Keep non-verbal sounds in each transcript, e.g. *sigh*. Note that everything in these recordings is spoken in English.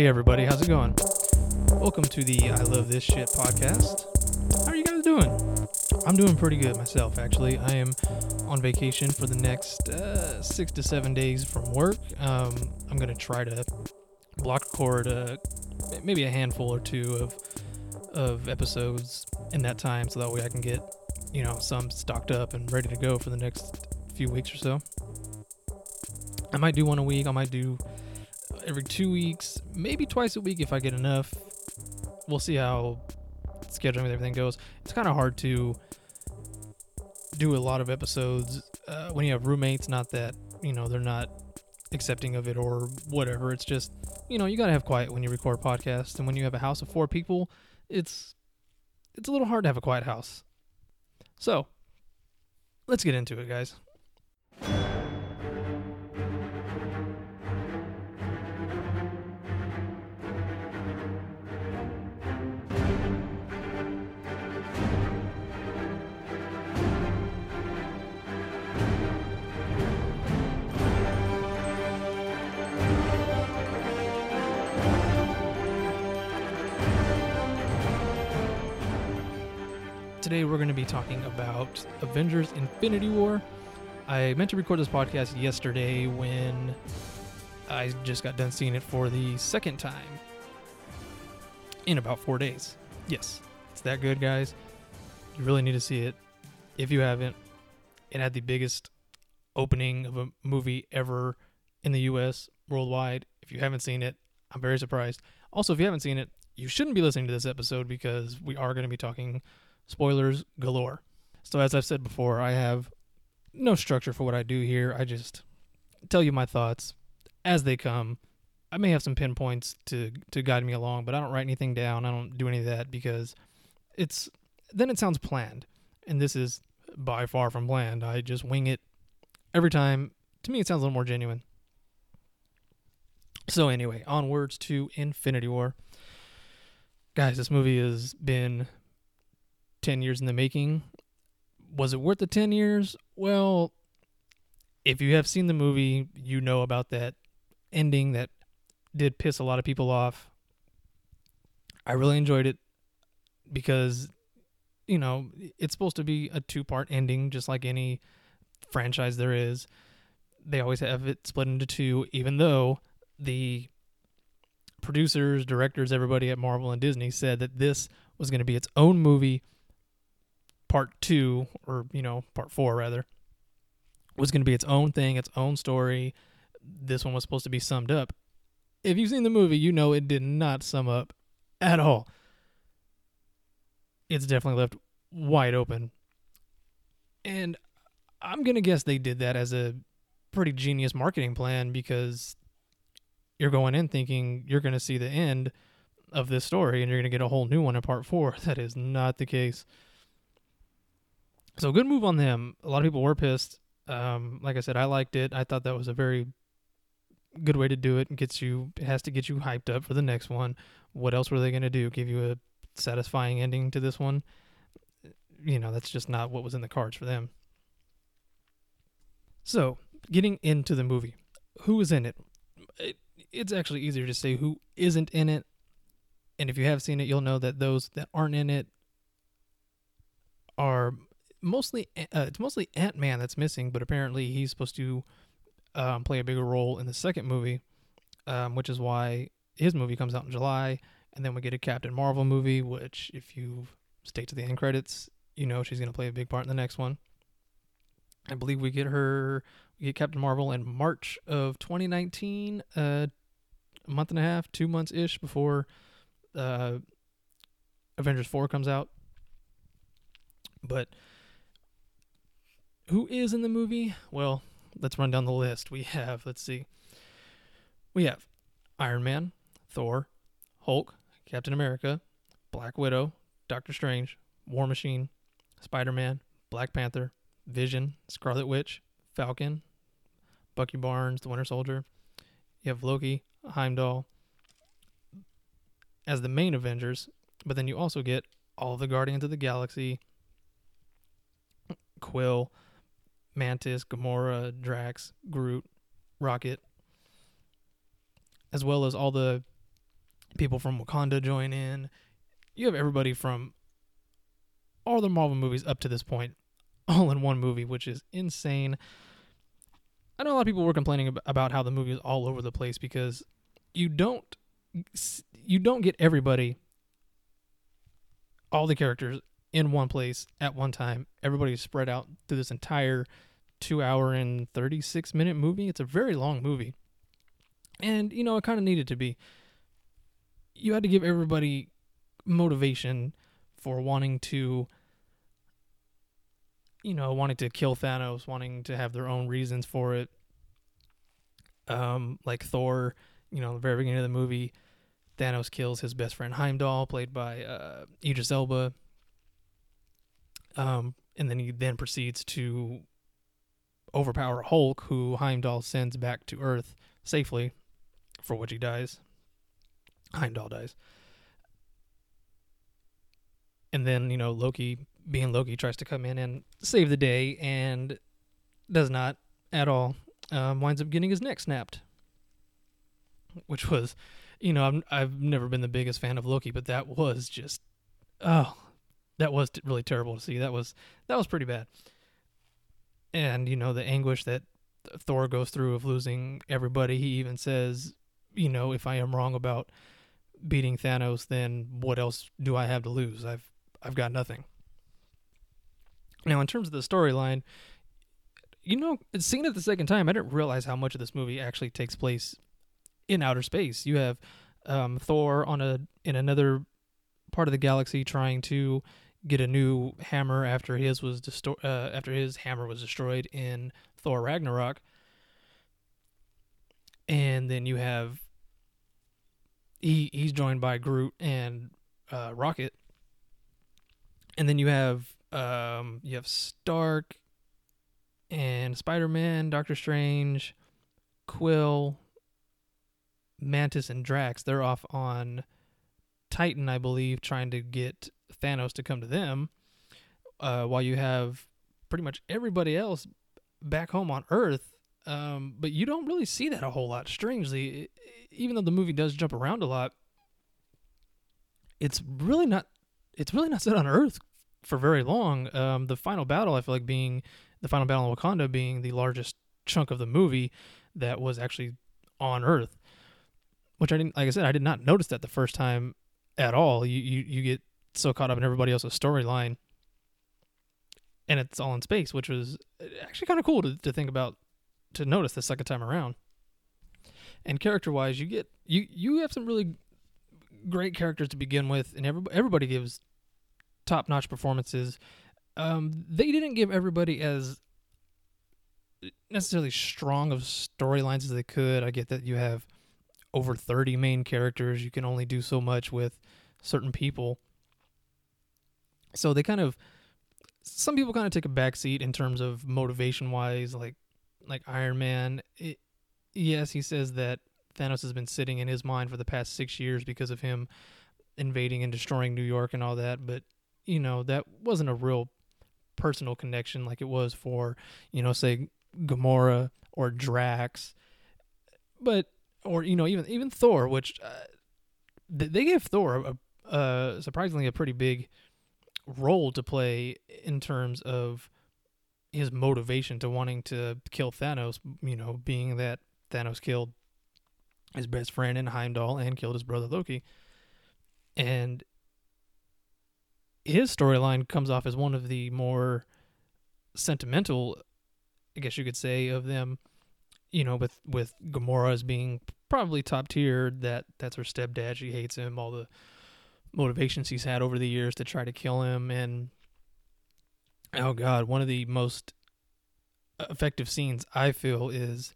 Hey everybody, how's it going? Welcome to the I Love This Shit podcast. How are you guys doing? I'm doing pretty good myself, actually. I am on vacation for the next uh, six to seven days from work. Um, I'm gonna try to block record uh, maybe a handful or two of of episodes in that time, so that way I can get you know some stocked up and ready to go for the next few weeks or so. I might do one a week. I might do every two weeks, maybe twice a week if I get enough. We'll see how scheduling and everything goes. It's kind of hard to do a lot of episodes uh, when you have roommates. Not that you know they're not accepting of it or whatever. It's just you know you gotta have quiet when you record podcasts, and when you have a house of four people, it's it's a little hard to have a quiet house. So let's get into it, guys. Today we're going to be talking about Avengers Infinity War. I meant to record this podcast yesterday when I just got done seeing it for the second time in about four days. Yes, it's that good, guys. You really need to see it. If you haven't, it had the biggest opening of a movie ever in the US, worldwide. If you haven't seen it, I'm very surprised. Also, if you haven't seen it, you shouldn't be listening to this episode because we are going to be talking spoilers galore. So, as I've said before, I have no structure for what I do here. I just tell you my thoughts as they come. I may have some pinpoints to to guide me along, but I don't write anything down. I don't do any of that because it's then it sounds planned, and this is by far from planned. I just wing it every time. To me, it sounds a little more genuine. So anyway, onwards to Infinity War. Guys, this movie has been 10 years in the making. Was it worth the 10 years? Well, if you have seen the movie, you know about that ending that did piss a lot of people off. I really enjoyed it because, you know, it's supposed to be a two part ending, just like any franchise there is. They always have it split into two, even though the producers, directors, everybody at Marvel and Disney said that this was going to be its own movie part two, or you know, part four rather, was going to be its own thing, its own story. This one was supposed to be summed up. If you've seen the movie, you know it did not sum up at all. It's definitely left wide open. And I'm going to guess they did that as a pretty genius marketing plan because you're going in thinking you're going to see the end of this story and you're going to get a whole new one in part four. *laughs* That is not the case. So good move on them. A lot of people were pissed. Um, like I said, I liked it. I thought that was a very good way to do it. it gets you has to get you hyped up for the next one. What else were they going to do? Give you a satisfying ending to this one? You know, that's just not what was in the cards for them. So, getting into the movie. Who is in it? it it's actually easier to say who isn't in it. And if you have seen it, you'll know that those that aren't in it are mostly uh, it's mostly Ant Man that's missing, but apparently he's supposed to um, play a bigger role in the second movie, um, which is why his movie comes out in July, and then we get a Captain Marvel movie, which if you stay to the end credits, you know she's gonna play a big part in the next one. I believe we get her, we get Captain Marvel in March of 2019, uh, a month and a half, two months ish before uh, Avengers 4 comes out. But who is in the movie? Well, let's run down the list. We have, let's see, we have Iron Man, Thor, Hulk, Captain America, Black Widow, Doctor Strange, War Machine, Spider Man, Black Panther, Vision, Scarlet Witch, Falcon, Bucky Barnes, the Winter Soldier. You have Loki, Heimdall as the main Avengers, but then you also get all the Guardians of the Galaxy, Quill, Mantis, Gamora, Drax, Groot, Rocket, as well as all the people from Wakanda join in. You have everybody from all the Marvel movies up to this point, *laughs* all in one movie, which is insane. I know a lot of people were complaining about how the movie is all over the place because you don't you don't get everybody all the characters in one place at one time. Everybody's spread out through this entire 2 hour and 36 minute movie. It's a very long movie. And you know, it kind of needed to be. You had to give everybody motivation for wanting to you know, wanting to kill Thanos, wanting to have their own reasons for it. Um, like Thor, you know, the very beginning of the movie, Thanos kills his best friend Heimdall, played by uh, Idris Elba. Um, and then he then proceeds to overpower Hulk, who Heimdall sends back to Earth safely, for which he dies. Heimdall dies. And then, you know, Loki, being Loki, tries to come in and save the day and does not at all. Um, winds up getting his neck snapped. Which was, you know, I'm, I've never been the biggest fan of Loki, but that was just, oh, that was really terrible to see. That was that was pretty bad. And you know the anguish that Thor goes through of losing everybody. He even says, you know, if I am wrong about beating Thanos, then what else do I have to lose? I've I've got nothing. Now, in terms of the storyline, you know, seeing it the second time, I didn't realize how much of this movie actually takes place in outer space. You have um, Thor on a in another part of the galaxy trying to get a new hammer after his was distor- uh, after his hammer was destroyed in Thor Ragnarok. And then you have he he's joined by Groot and uh, Rocket and then you have um, you have Stark and Spider Man, Doctor Strange, Quill, Mantis, and Drax. They're off on Titan, I believe, trying to get Thanos to come to them. Uh, while you have pretty much everybody else back home on Earth. Um, but you don't really see that a whole lot. Strangely, even though the movie does jump around a lot, it's really not it's really not set on Earth for very long. Um, the final battle, I feel like being the final battle in Wakanda being the largest chunk of the movie that was actually on Earth, which I didn't. Like I said, I did not notice that the first time at all. You you you get so caught up in everybody else's storyline, and it's all in space, which was actually kind of cool to to think about to notice the second time around. And character wise, you get you you have some really great characters to begin with, and everybody everybody gives top notch performances. Um, they didn't give everybody as necessarily strong of storylines as they could. I get that you have over 30 main characters. You can only do so much with certain people. So they kind of some people kind of take a backseat in terms of motivation wise like like Iron Man. It, yes, he says that Thanos has been sitting in his mind for the past 6 years because of him invading and destroying New York and all that, but you know, that wasn't a real personal connection like it was for, you know, say Gamora or Drax. But or you know, even even Thor, which uh, they gave Thor a surprisingly a pretty big role to play in terms of his motivation to wanting to kill Thanos, you know, being that Thanos killed his best friend in Heimdall and killed his brother Loki. And his storyline comes off as one of the more sentimental, I guess you could say, of them. You know, with with Gamora as being probably top tier. That that's her stepdad. She hates him. All the motivations he's had over the years to try to kill him, and oh god, one of the most effective scenes I feel is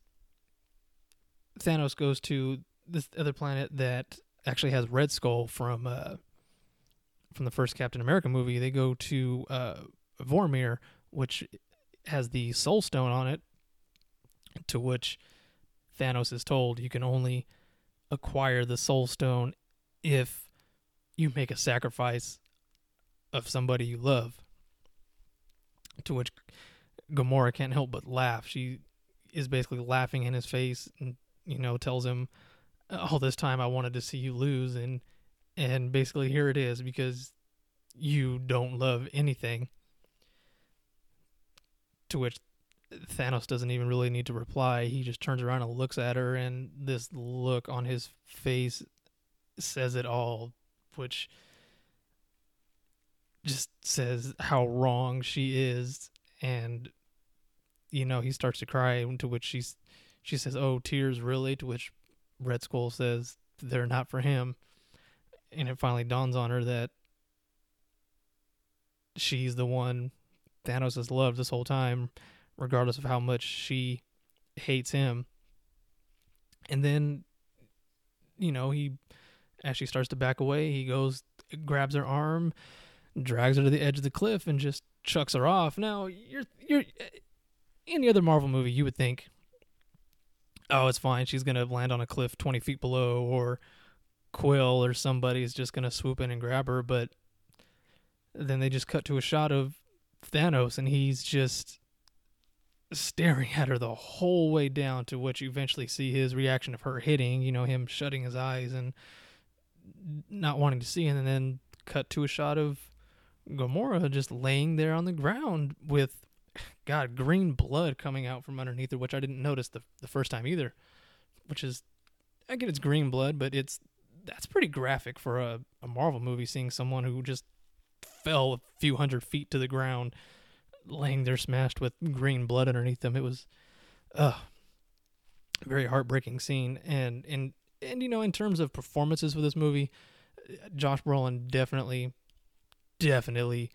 Thanos goes to this other planet that actually has Red Skull from uh, from the first Captain America movie, they go to uh, Vormir, which has the Soul Stone on it, to which Thanos is told you can only acquire the Soul Stone if you make a sacrifice of somebody you love. To which Gamora can't help but laugh. She is basically laughing in his face and, you know, tells him all this time I wanted to see you lose and and basically here it is because you don't love anything. To which Thanos doesn't even really need to reply. He just turns around and looks at her, and this look on his face says it all, which just says how wrong she is. And, you know, he starts to cry, to which she's, she says, Oh, tears, really? To which Red Skull says, They're not for him. And it finally dawns on her that she's the one Thanos has loved this whole time regardless of how much she hates him. And then, you know, he, as she starts to back away, he goes, grabs her arm, drags her to the edge of the cliff, and just chucks her off. Now, you're, you're, any other Marvel movie, you would think, oh, it's fine. She's to land on a cliff 20 feet below, or Quill or somebody is just to swoop in and grab her. But then they just cut to a shot of Thanos, and he's just staring at her the whole way down to what you eventually see his reaction of her hitting, you know, him shutting his eyes and not wanting to see, and then cut to a shot of Gamora just laying there on the ground with, God, green blood coming out from underneath her, which I didn't notice the, the first time either. Which is, I get it's green blood, but it's that's pretty graphic for a, a Marvel movie, seeing someone who just fell a few hundred feet to the ground laying there smashed with green blood underneath them. It was uh very heartbreaking scene and and and you know in terms of performances for this movie Josh Brolin definitely definitely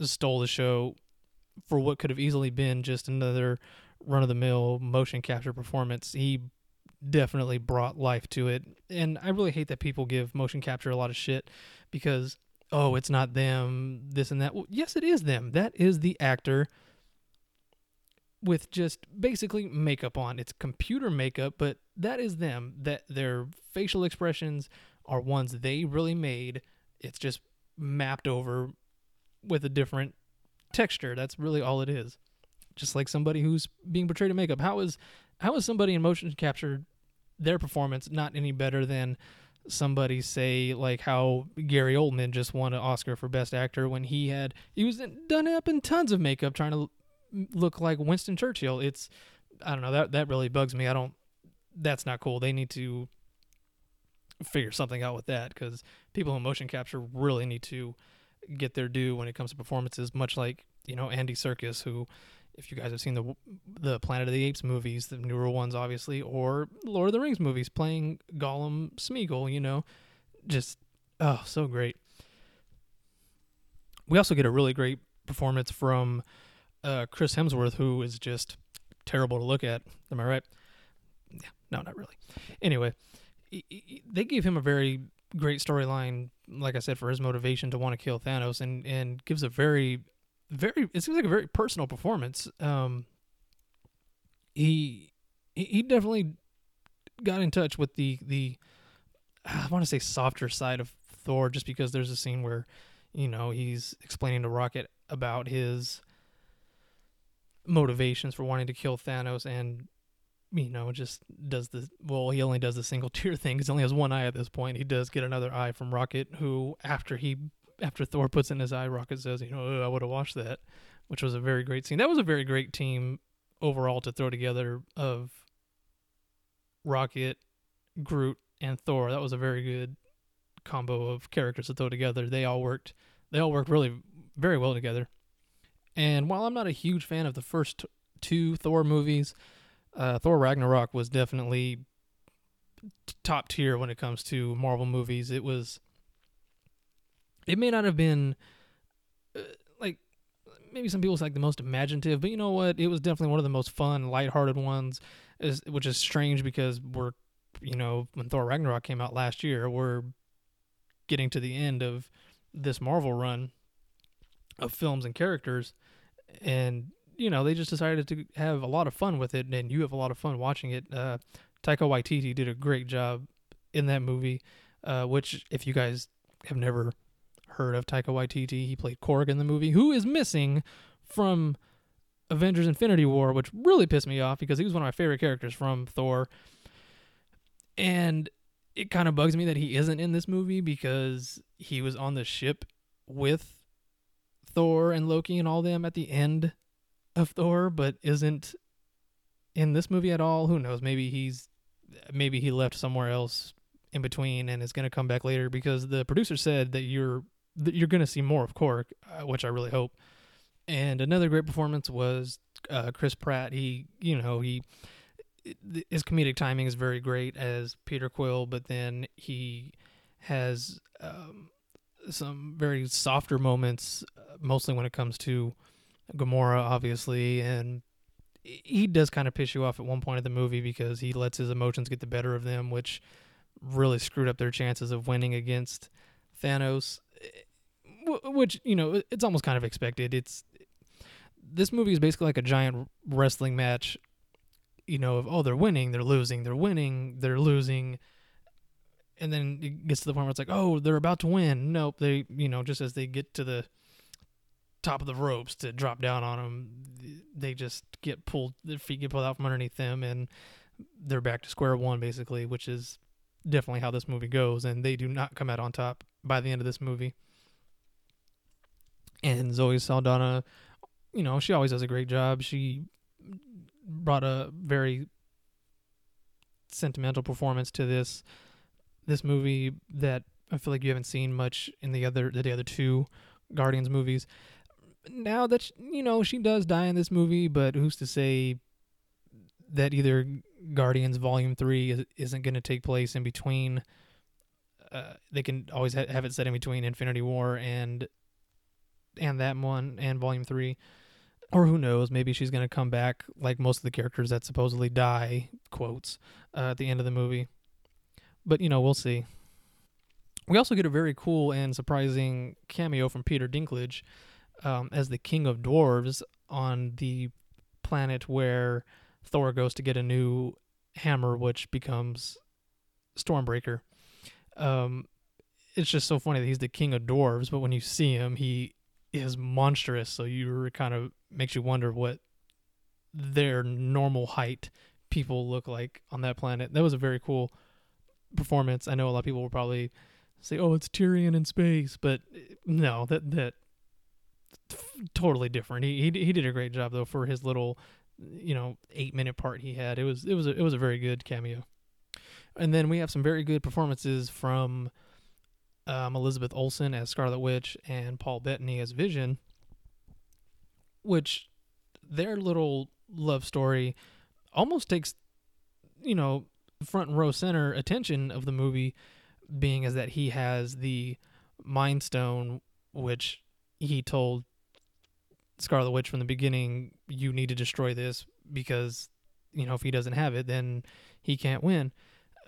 stole the show for what could have easily been just another run of the mill motion capture performance. He definitely brought life to it. And I really hate that people give motion capture a lot of shit because oh, it's not them, this and that. Well, yes, it is them. That is the actor with just basically makeup on. It's computer makeup, but that is them. That their facial expressions are ones they really made. It's just mapped over with a different texture. That's really all it is. Just like somebody who's being portrayed in makeup. How is how is somebody in motion capture their performance not any better than somebody say like how Gary Oldman just won an Oscar for Best Actor when he had he was done up in tons of makeup trying to look like Winston Churchill. It's I don't know that that really bugs me. I don't. That's not cool. They need to figure something out with that because people in motion capture really need to get their due when it comes to performances. Much like you know Andy Serkis, who if you guys have seen the the Planet of the Apes movies, the newer ones, obviously, or Lord of the Rings movies, playing Gollum Smeagol, you know, just oh, so great. We also get a really great performance from uh, Chris Hemsworth, who is just terrible to look at. Am I right? Yeah, no, not really. Anyway, they gave him a very great storyline, like I said, for his motivation to want to kill Thanos, and and gives a very very it seems like a very personal performance. Um, he he definitely got in touch with the the I want to say softer side of Thor just because there's a scene where you know he's explaining to Rocket about his motivations for wanting to kill Thanos and you know just does the well he only does the single *laughs* tear thing because he only has one eye at this point he does get another eye from Rocket who after he after Thor puts in his eye, Rocket says, "You know, I would have watched that," which was a very great scene. That was a very great team overall to throw together of Rocket, Groot, and Thor. That was a very good combo of characters to throw together. They all worked. They all worked really very well together. And while I'm not a huge fan of the first two Thor movies, uh, Thor Ragnarok was definitely top tier when it comes to Marvel movies. It was it may not have been uh, like maybe some people say like the most imaginative, but you know what? It was definitely one of the most fun, lighthearted ones. Which is strange because we're you know when Thor Ragnarok came out last year, we're getting to the end of this Marvel run of films and characters, and you know they just decided to have a lot of fun with it, and you have a lot of fun watching it. Uh, Taika Waititi did a great job in that movie, uh, which if you guys have never heard of Taika Waititi. He played Korg in the movie, who is missing from Avengers Infinity War, which really pissed me off because he was one of my favorite characters from Thor. And it kind of bugs me that he isn't in this movie because he was on the ship with Thor and Loki and all them at the end of Thor, but isn't in this movie at all. Who knows? Maybe he's maybe he left somewhere else in between and is going to come back later because the producer said that you're that you're going to see more of Korg, uh, which I really hope. And another great performance was uh, Chris Pratt. He, you know, he his comedic timing is very great as Peter Quill, but then he has um, some very softer moments, uh, mostly when it comes to Gamora, obviously, and he does kind of piss you off at one point of the movie because he lets his emotions get the better of them, which really screwed up their chances of winning against Thanos. Which you know, it's almost kind of expected. It's this movie is basically like a giant wrestling match. You know, of oh, they're winning, they're losing, they're winning, they're losing and then it gets to the point where it's like, oh, they're about to win. Nope, they, you know, just as they get to the top of the ropes to drop down on them, they just get pulled, their feet get pulled out from underneath them, and they're back to square one, basically, which is definitely how this movie goes. And they do not come out on top by the end of this movie. And Zoe Saldana, you know, she always does a great job. She brought a very sentimental performance to this this movie that I feel like you haven't seen much in the other the other two Guardians movies. Now that you know she does die in this movie, but who's to say that either Guardians Volume Three is, not going to take place in between? Uh, they can always ha- have it set in between Infinity War and and that one and Volume Three, or who knows? Maybe she's going to come back like most of the characters that supposedly die quotes uh, at the end of the movie. But, you know, we'll see. We also get a very cool and surprising cameo from Peter Dinklage um, as the King of Dwarves on the planet where Thor goes to get a new hammer, which becomes Stormbreaker. Um, it's just so funny that he's the King of Dwarves, but when you see him, he is monstrous. So you kind of makes you wonder what their normal height people look like on that planet. That was a very cool performance. I know a lot of people will probably say, "Oh, it's Tyrion in space," but no, that that totally different. He he he did a great job though for his little, you know, eight minute part he had. It was it was a, it was a very good cameo. And then we have some very good performances from um, Elizabeth Olsen as Scarlet Witch and Paul Bettany as Vision, which their little love story almost takes, you know, front row center attention of the movie being is that he has the Mind Stone, which he told Scarlet Witch from the beginning, you need to destroy this because, you know, if he doesn't have it, then he can't win.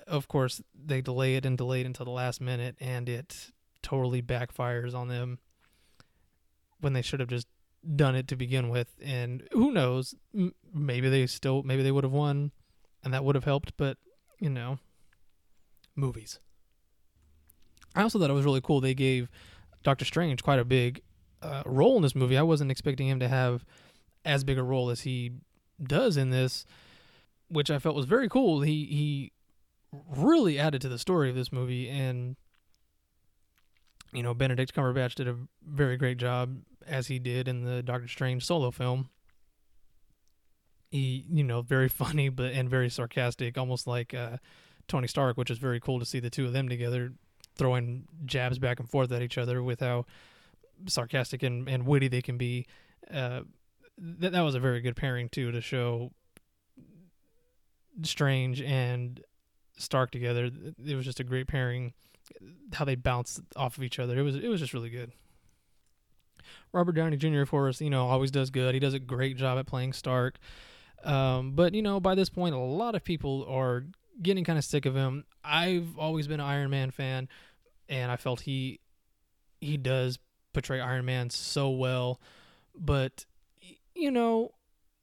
Of course, they delay it and delay it until the last minute, and it totally backfires on them when they should have just done it to begin with. And who knows? maybe they still, maybe they would have won, and that would have helped. But you know, movies. I also thought it was really cool. They gave Doctor Strange quite a big uh, role in this movie. I wasn't expecting him to have as big a role as he does in this, which I felt was very cool. He he really added to the story of this movie, and you know Benedict Cumberbatch did a very great job as he did in the Doctor Strange solo film he you know very *laughs* funny but and very sarcastic almost like uh, tony stark which is very cool to see the two of them together throwing jabs back and forth at each other with how sarcastic and, and witty they can be uh, that, that was a very good pairing too to show strange and stark together it was just a great pairing how they bounced off of each other it was it was just really good Robert Downey Jr. of course, you know, always does good. He does a great job at playing Stark. Um, but you know, by this point, a lot of people are getting kind of sick of him. I've always been an Iron Man fan, and I felt he he does portray Iron Man so well. But you know,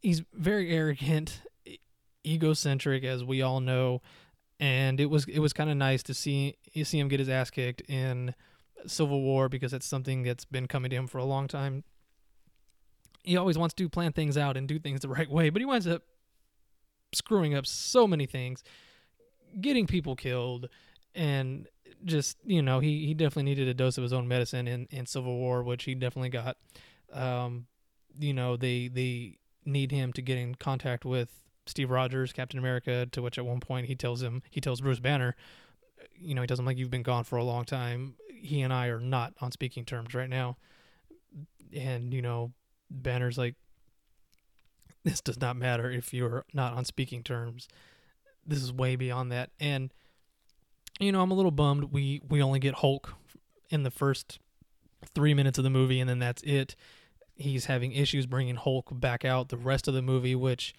he's very arrogant, egocentric, as we all know, and it was it was kind of nice to see see him get his ass kicked in Civil War because it's something that's been coming to him for a long time he always wants to plan things out and do things the *laughs* right way, but he winds up screwing up so many things, getting people killed and just you know he he definitely needed a dose of his own medicine in in Civil War, which he definitely got. Um, you know they they need him to get in contact with Steve Rogers, Captain America, to which at one point he tells him he tells Bruce Banner, you know, he him like you've been gone for a long time. He and I are not on speaking terms right now. And, you know, Banner's like this does not matter if you're not on speaking terms. This is way beyond that. And you know, I'm a little bummed we we only get Hulk in the first 3 minutes of the movie and then that's it. He's having issues bringing Hulk back out the rest of the movie, which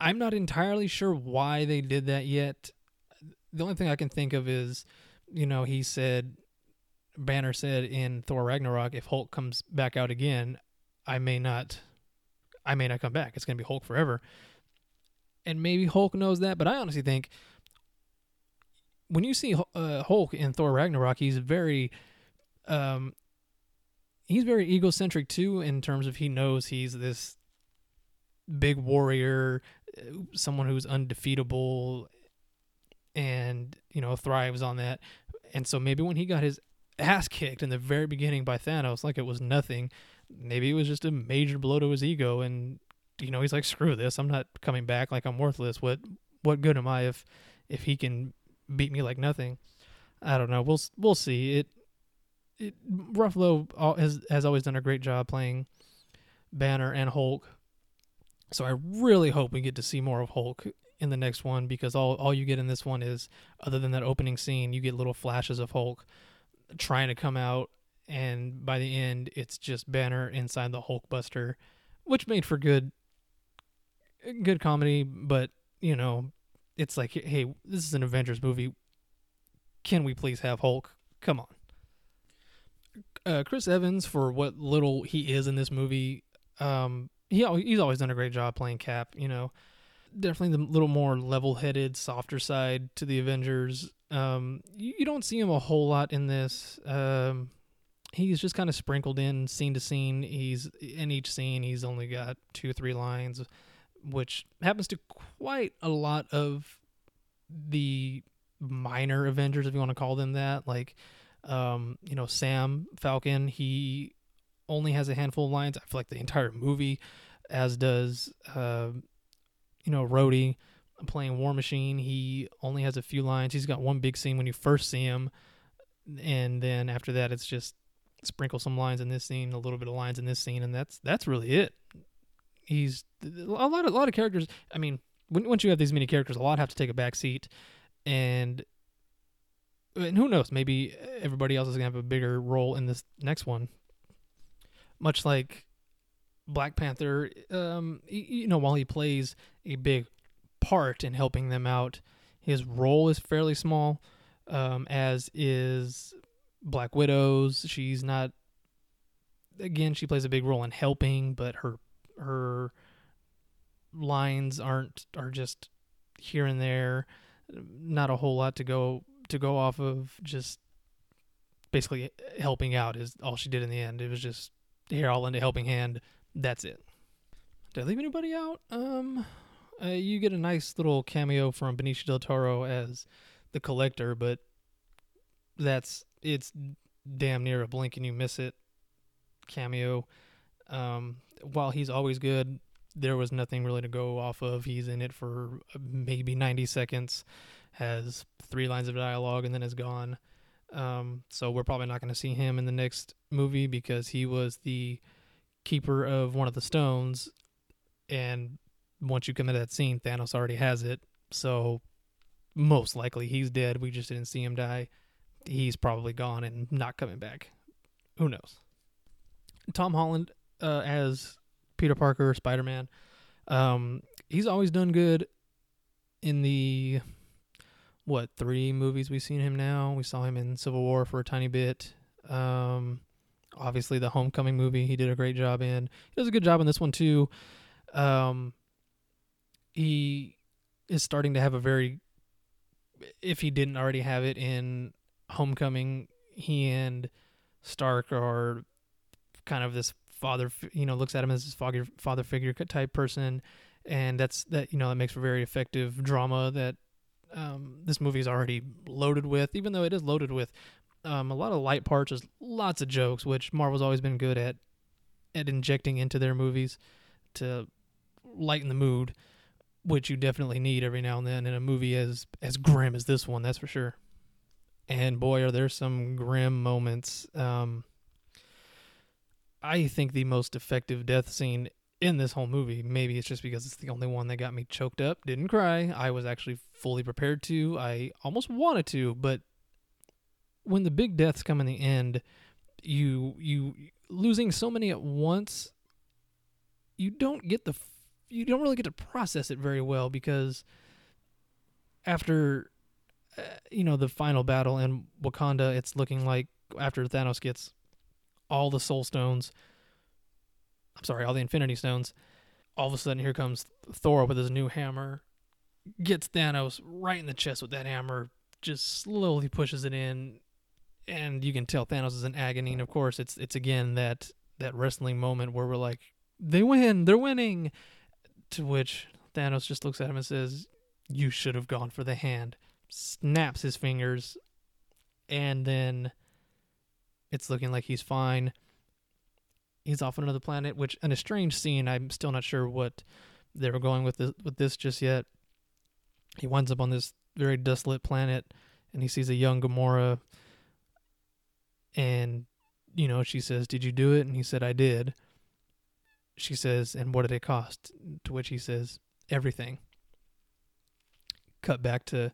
I'm not entirely sure why they did that yet. The only thing I can think of is, you know, he said, Banner said in Thor Ragnarok, if Hulk comes back out again, I may not, I may not come back. It's gonna be Hulk forever. And maybe Hulk knows that, but I honestly think when you see uh, Hulk in Thor Ragnarok, he's very, um, he's very egocentric too in terms of he knows he's this big warrior, uh, someone who's undefeatable and, you know, thrives on that. And so maybe when he got his ass kicked in the very beginning by Thanos like it was nothing, maybe it was just a major blow to his ego and you know, he's like screw this. I'm not coming back like I'm worthless. What what good am I if if he can beat me like nothing? I don't know. We'll we'll see. It it Ruffalo has has always done a great job playing Banner and Hulk so I really hope we get to see more of Hulk in the next one because all all you get in this one is other than that opening scene, you get little flashes of Hulk trying to come out and by the end it's just Banner inside the Hulk Buster, which made for good good comedy, but you know, it's like hey, this is an Avengers movie. Can we please have Hulk? Come on. Uh, Chris Evans for what little he is in this movie um, he he's always done a great job playing Cap. You know, definitely the little more level-headed, softer side to the Avengers. Um, you, you don't see him a whole lot in this. Um, he's just kind of sprinkled in scene to scene. He's in each scene. He's only got two, or three lines, which happens to quite a lot of the minor Avengers, if you want to call them that. Like, um, you know, Sam Falcon. He only has a handful of lines. I feel like the entire movie, as does uh, you know Rhodey playing War Machine. He only has a few lines. He's got one big scene when you first see him, and then after that, it's just sprinkle some lines in this scene, a little bit of lines in this scene, and that's that's really it. He's a lot of a lot of characters. I mean, when, once you have these many characters, a lot have to take a back seat, and and who knows? Maybe everybody else is gonna have a bigger role in this next one much like Black Panther, um, you know, while he plays a big part in helping them out, his role is fairly small, um, as is Black Widow's. She's not, again, she plays a big role in helping, but her her lines aren't are just here and there, not a whole lot to go to go off of. Just basically helping out is all she did in the end. It was just here I'll lend a helping hand. That's it. Did I leave anybody out? Um, uh, you get a nice little cameo from Benicio del Toro as the collector, but that's it's damn near a blink and you miss it cameo. Um, while he's always good, there was nothing really to go off of. He's in it for maybe 90 seconds, has three lines of dialogue, and then is gone. Um, so we're probably not going to see him in the next movie because he was the keeper of one of the stones, and once you come to that scene, Thanos already has it. So most likely he's dead. We just didn't see him die. He's probably gone and not coming back. Who knows? Tom Holland uh, as Peter Parker, Spider Man. Um, he's always done good in the what three movies we've seen him now. We saw him in Civil War for a tiny bit. Um, obviously, the Homecoming movie he did a great job in. He does a good job in this one too. Um, he is starting to have a very, if he didn't already have it in Homecoming, he and Stark are kind of this father, you know, looks at him as his father figure type person, and that's that you know that makes for very effective drama that um, this movie is already loaded with, even though it is loaded with um, a lot of light parts, just lots of jokes, which Marvel's always been good at at injecting into their movies to lighten the mood, which you definitely need every now and then in a movie as as grim as this one, that's for sure. And boy, are there some grim moments. Um, I think the most effective death scene in this whole movie. Maybe it's just because it's the only one that got me choked up. Didn't cry. I was actually fully prepared to. I almost wanted to, but when the big deaths come in the end, you you losing so many at once, you don't get the you don't really get to process it very well because after uh, you know the final battle in Wakanda, it's looking like after Thanos gets all the soul stones I'm sorry, all the Infinity Stones. All of a sudden, here comes Thor with his new hammer, gets Thanos right in the chest with that hammer, just slowly pushes it in, and you can tell Thanos is in agony. And of course, it's it's again that that wrestling moment where we're like, they win, they're winning. To which Thanos just looks at him and says, "You should have gone for the hand." Snaps his fingers, and then it's looking like he's fine he's off on another planet, which in a strange scene. I'm still not sure what they were going with this, with this just yet. He winds up on this very desolate planet, and he sees a young Gamora, and you know she says, "Did you do it?" And he said, "I did." She says, "And what did it cost?" To which he says, "Everything." Cut back to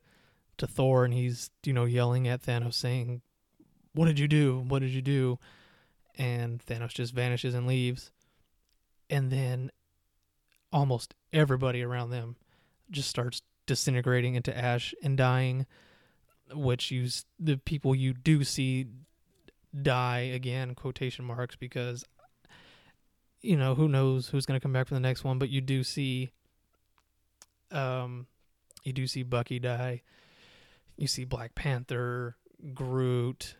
to Thor, and he's you know yelling at Thanos, saying, "What did you do? What did you do?" and Thanos just vanishes and leaves. And then almost everybody around them just starts disintegrating into ash and dying, which you the people you do see die again quotation marks because you know who knows who's going to come back for the next one but you do see um you do see Bucky die. You see Black Panther Groot.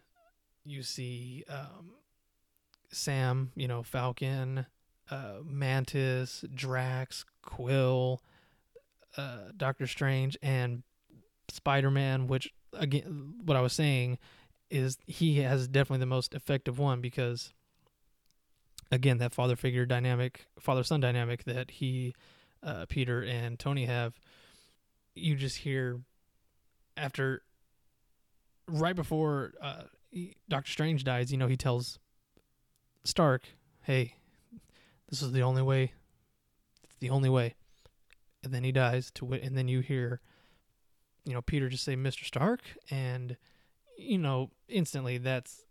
You see um Sam, you know, Falcon, uh, Mantis, Drax, Quill, uh, Doctor Strange, and Spider Man, which, again, what I was saying is he has definitely the most effective one because, again, that father figure dynamic, father son dynamic that he, uh, Peter, and Tony have, you just hear after, right before uh, Doctor Strange dies, you know, he tells Stark, hey, this is the only way. It's the only way. And then he dies to wit, and then you hear, you know, Peter just say, "Mr. Stark," and you know, instantly that's.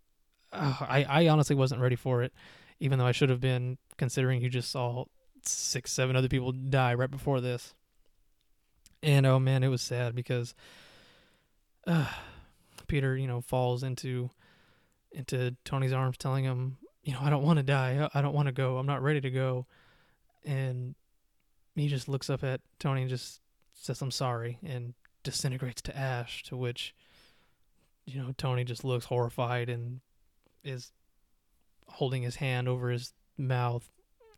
Uh, I I honestly wasn't ready for it, even though I should have been, considering you just saw six, seven other people die right before this. And oh man, it was sad because uh, Peter, you know, falls into into Tony's arms, telling him, you know, I don't want to die. I don't want to go. I'm not ready to go. And he just looks up at Tony and just says, I'm sorry, and disintegrates to ash, to which, you know, Tony just looks horrified and is holding his hand over his mouth,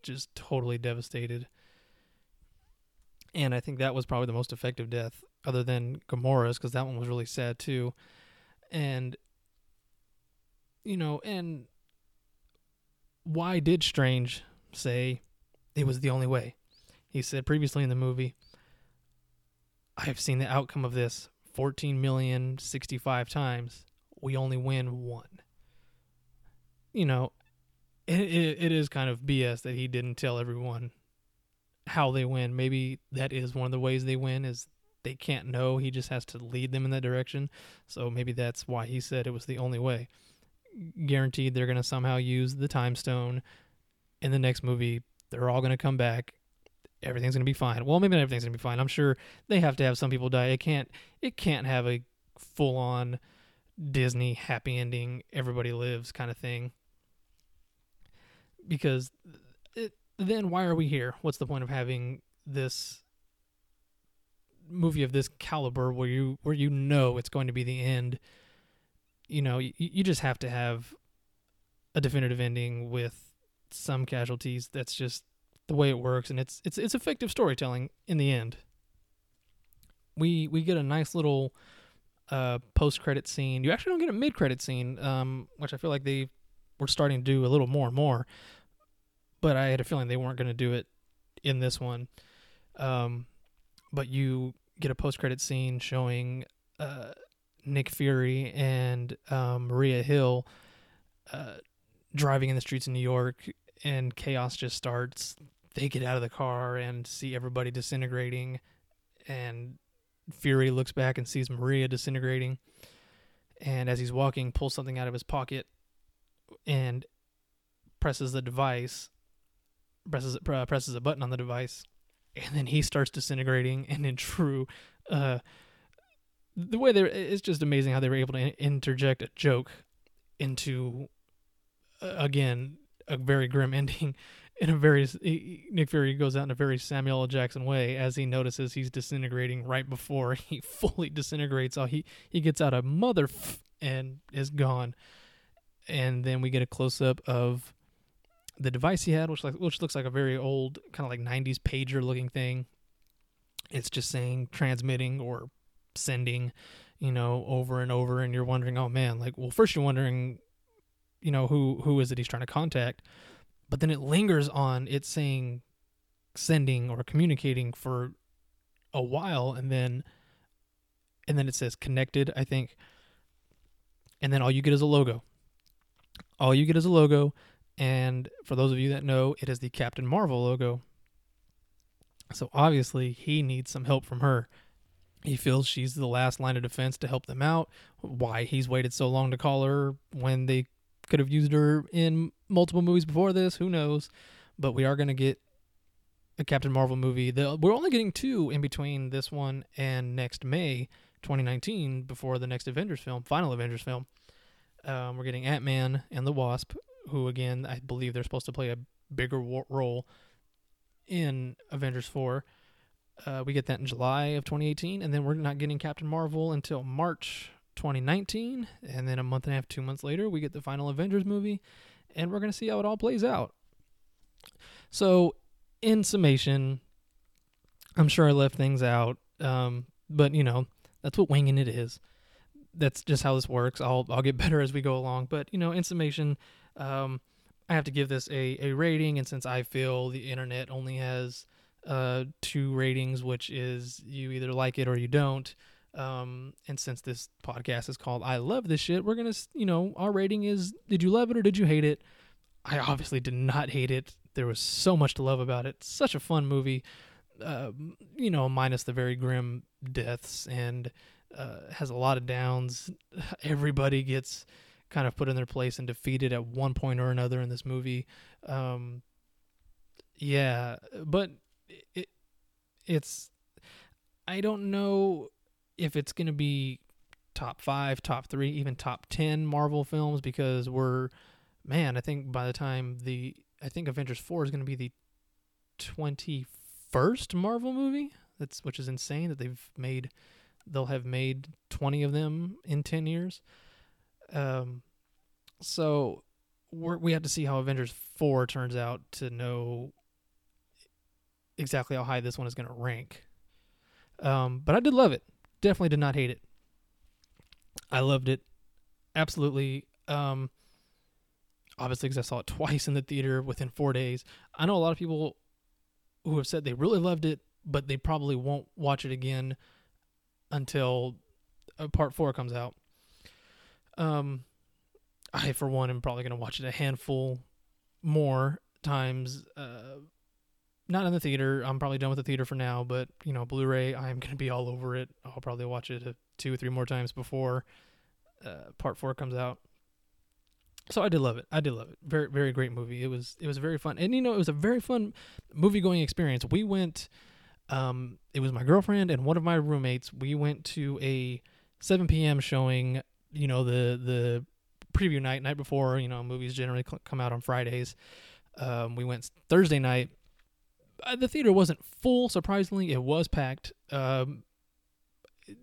just totally devastated. And I think that was probably the most effective death, other than Gamora's, because that one was really sad too. And, you know, and why did Strange say it was the only way? He said previously in the movie, I have seen the outcome of this 14 million 65 times. We only win one. You know, it, it, it is kind of BS that he didn't tell everyone how they win. Maybe that is one of the ways they win is they can't know. He just has to lead them in that direction. So maybe that's why he said it was the only way guaranteed they're going to somehow use the time stone in the next movie. They're all going to come back. Everything's going to be fine. Well, maybe not everything's going to be fine. I'm sure they have to have some people die. It can't it can't have a full on Disney happy ending everybody lives kind of thing. Because it, then why are we here? What's the point of having this movie of this caliber where you where you know it's going to be the end you know, you, you just have to have a definitive ending with some casualties. That's just the way it works, and it's it's it's effective storytelling in the end. we we get a nice little uh, post credit scene. You actually don't get a mid credit scene, um, which I feel like they were starting to do a little more and more. But I had a feeling they weren't going to do it in this one. Um, but you get a post credit scene showing uh, Nick Fury and um, Maria Hill uh, driving in the streets of New York, and chaos just starts. They get out of the car and see everybody disintegrating, and Fury looks back and sees Maria disintegrating. And as he's walking, pulls something out of his pocket and presses the device, presses uh, presses a button on the device, and then he starts disintegrating. And in true, uh, the way they it's just amazing how they were able to interject a joke into, uh, again, a very grim *laughs* ending in a very Nick Fury goes out in a very Samuel L. Jackson way as he notices he's disintegrating right before *laughs* he fully disintegrates. Oh, he he gets out a mother f- and is gone, and then we get a close up of the device he had, which like which looks like a very old kind of like '90s pager looking thing. It's just saying transmitting or sending, you know, over and over, and you're wondering, oh man, like well, first you're wondering, you know, who who is it he's trying to contact? But then it lingers on it saying sending or communicating for a while and then and then it says connected i think. And then all you get is a logo all you get is a logo and for those of you that know it is the captain marvel logo so obviously he needs some help from her he feels she's the last line of defense to help them out why he's waited so long to call her when they could have used her in multiple movies before this. Who knows? But we are going to get a Captain Marvel movie. The, we're only getting two in between this one and next May 2019 before the next Avengers film, final Avengers film. Um, we're getting Ant Man and the Wasp, who again I believe they're supposed to play a bigger wo- role in Avengers 4. Uh, we get that in July of 2018, and then we're not getting Captain Marvel until March 2019, and then a month and a half, two months later, we get the final Avengers movie, and we're to see how it all plays out. So, in summation, I'm sure I left things out, um, but you know, that's what winging it is. That's just how this works. I'll I'll get *laughs* better as we go along, but you know, in summation, um, I have to give this a, a rating, and since I feel the internet only has uh, two ratings, which is you either like it or you don't, um, and since this podcast is called I Love This Shit, we're to, you know, our rating is Did you love it or did you hate it? I obviously did not hate it. There was so much to love about it. Such a fun movie, uh, you know, minus the very grim deaths and uh, has a lot of downs. *sighs* Everybody gets kind of put in their place and defeated at one point or another in this movie. Um, yeah, but it, it's I don't know if it's going to be top five, top three, even top 10 Marvel films because we're, man, I think by the time the, I think Avengers 4 is going to be the 21st Marvel movie. That's, which is insane that they've made, they'll have made 20 of them in 10 years. Um, so we're, we have to see how Avengers 4 turns out to know exactly how high this one is going to rank. Um, but I did love it definitely did not hate it. I loved it. Absolutely. Um, obviously, because I saw it *laughs* twice in the theater within four days. I know a lot of people who have said they really loved it, but they probably won't watch it again until uh, part four comes out. Um, I, for one, am probably going to watch it a handful more times uh, not in the theater. I'm probably done with the theater for now, but you know, Blu-ray, I'm gonna be all over it. I'll probably watch it two or three more times before uh, part four comes out. So I did love it. I did love it. Very, very great movie. It was, it was very fun, and you know, it was a very fun movie going experience. We went. Um, it was my girlfriend and one of my roommates. We went to a 7 p.m. showing. You know, the the preview night, night before. You know, movies generally come out on Fridays. Um, we went Thursday night uh, the theater wasn't full. Surprisingly, it was packed. Um,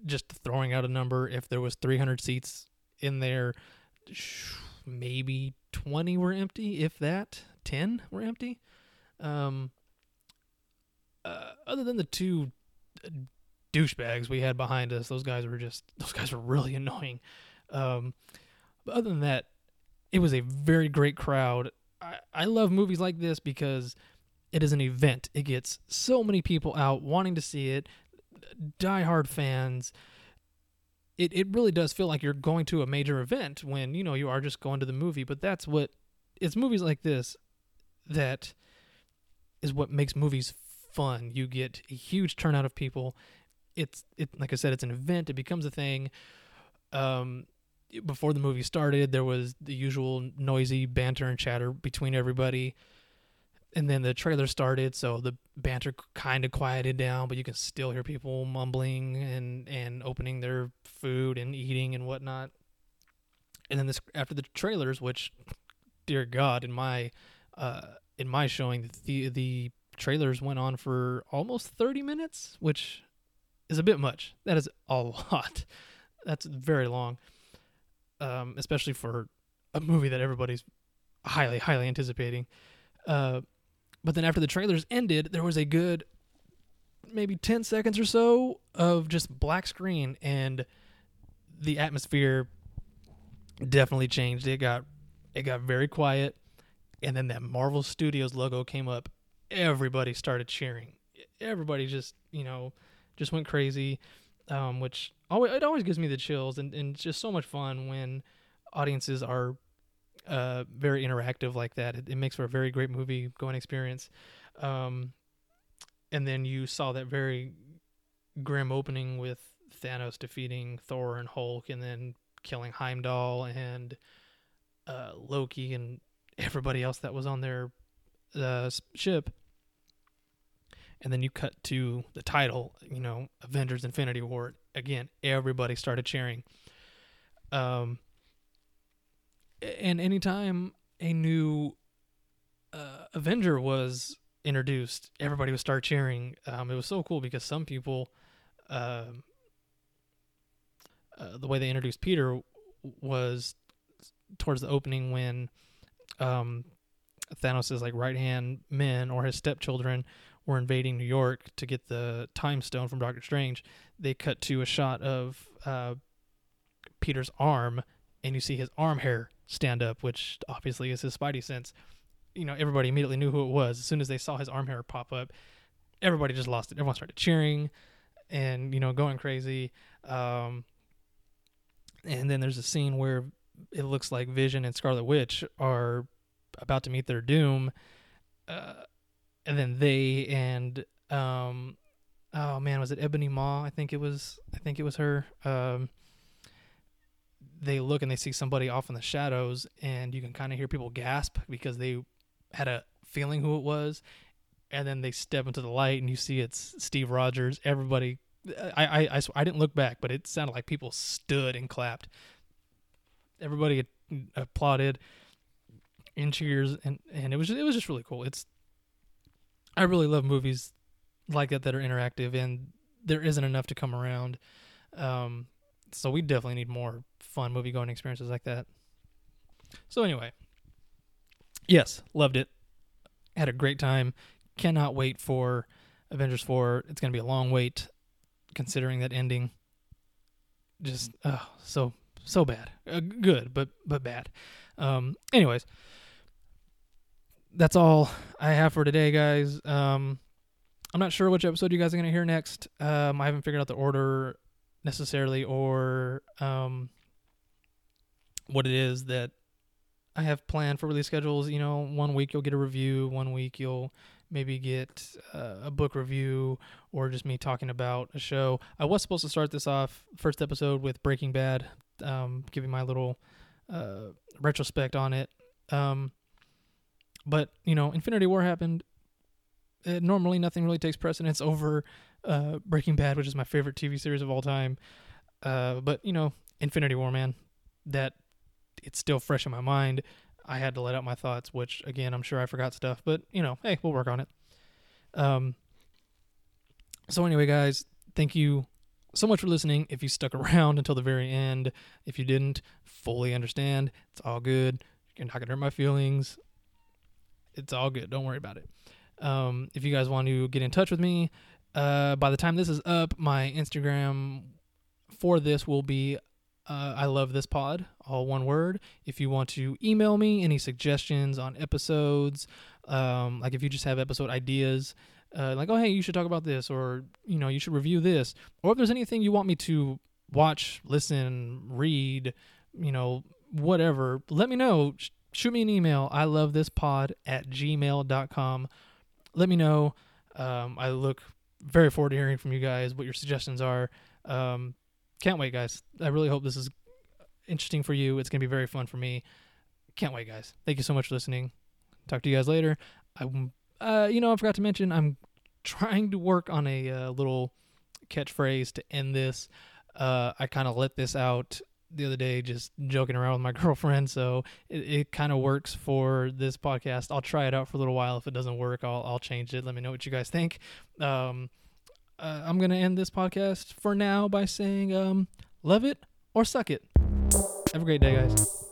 just throwing out a number, if there was 300 seats in there, maybe 20 were empty, if that. 10 were empty. Um, uh, other than the two douchebags we had behind us. Those guys were just *laughs* those guys were really annoying. Um, but other than that, it was a very great crowd. I, I love movies like this because it is an event. It gets so many people out wanting to see it, diehard fans. It it really does feel like you're going to a major event when you know you are just going to the movie. But that's what it's movies like this that is what makes movies fun. You get a huge turnout of people. It's it like I said, it's an event. It becomes a thing. Um, before the movie started, there was the usual noisy banter and chatter between everybody. And then the trailer started, so the banter kind of quieted down, but you can still hear people mumbling and, and opening their food and eating and whatnot. And then this after the trailers, which, dear God, in my uh, in my showing, the the trailers went on for almost 30 minutes, which is a bit much. That is a *laughs* lot. That's very long um, especially for a movie that everybody's highly, highly anticipating. Uh, but then after the trailers ended, there was a good maybe 10 seconds or so of just black screen, and the atmosphere definitely changed. It got it got very quiet, and then that Marvel Studios logo came up. Everybody started cheering. Everybody just you know just went crazy um, which always it always gives me the chills, and, and it's just so much fun when audiences are uh, very interactive like that. It, it, makes for a very great movie going experience. Um, and then you saw that very grim opening with Thanos defeating Thor and Hulk, and then killing Heimdall and uh, Loki and everybody else that was on their uh, ship and then you cut to the title, you know, Avengers Infinity War. Again, everybody started cheering. Um, and anytime a new uh, Avenger was introduced, everybody would start cheering. Um, it was so cool because some people, uh, uh, the way they introduced Peter was towards the opening when um, Thanos' like right hand men or his stepchildren were invading New York to get the Time Stone from Doctor Strange, they cut to a shot of uh, Peter's arm, and you see his arm hair stand up, which obviously is his Spidey sense. You know, everybody immediately knew who it was. As soon as they saw his arm hair pop up, everybody just lost it. Everyone started cheering and, you know, going crazy. Um, and then there's a scene where it looks like Vision and Scarlet Witch are about to meet their doom. Uh, and then they and um oh man was it ebony maw? I think it was i think it was her. Um they look and they see somebody off in the shadows and you can kind of hear people gasp because they had a feeling who it was. And then they step into the light and you see it's steve rogers. Everybody i i i, I didn't look back but it sounded like people stood and clapped. Everybody applauded in cheers and and it was it was just really cool. It's I really love movies like that that are interactive, and there isn't enough to come around. Um, so we definitely need more fun movie going experiences like that. So anyway, yes, loved it. Had a great time. Cannot wait for Avengers 4. It's going to be a long wait considering that ending. Just oh, so so bad. Uh, good, but but bad. Um anyways, that's all I have for today, guys. Um, I'm not sure which episode you guys are to hear next. Um, I haven't figured out the order necessarily or um, what it is that I have planned for release schedules. You know, one week you'll get a review, one week you'll maybe get uh, a book review or just me talking about a show. I was supposed to start this off first episode with Breaking Bad, um, giving my little uh, retrospect on it. Um, but you know, Infinity War happened. Uh, normally, nothing really takes precedence over uh, Breaking Bad, which is my favorite TV series of all time. Uh, but you know, Infinity War, man, that it's still fresh in my mind. I had to let out my thoughts, which again, I'm sure I forgot stuff, but you know, hey, we'll work on it. Um. So anyway, guys, thank you so much for listening. If you stuck *laughs* around until the very end, if you didn't, fully understand. It's all good. You're not gonna hurt my feelings it's all good. Don't worry about it. Um, if you guys want to get in touch with me, Uh, by the time this is up, my Instagram for this will be uh, I love this pod, all one word. If you want to email me any suggestions on episodes, um, like if you just have episode ideas, uh, like, oh, hey, you should talk about this, or, you know, you should review this, or if there's anything you want me to watch, listen, read, you know, whatever, let me know. Sh- shoot me an email. I love this pod at gmail.com. Let me know. Um, I look very forward to hearing from you guys what your suggestions are. Um, can't wait, guys. I really hope this is interesting for you. It's going to be very fun for me. Can't wait, guys. Thank you so much for listening. Talk to you guys later. I, uh, you know, I forgot to mention I'm trying to work on a uh, little catchphrase to end this. Uh, I kind of let this out the other day, just joking around with my *laughs* girlfriend. So it, it kind of works for this podcast. I'll try it out for a little while. If it doesn't work, I'll I'll change it. Let me know what you guys think. Um, uh, I'm gonna end this podcast for now by saying, um, love it or suck it. Have a great day, guys.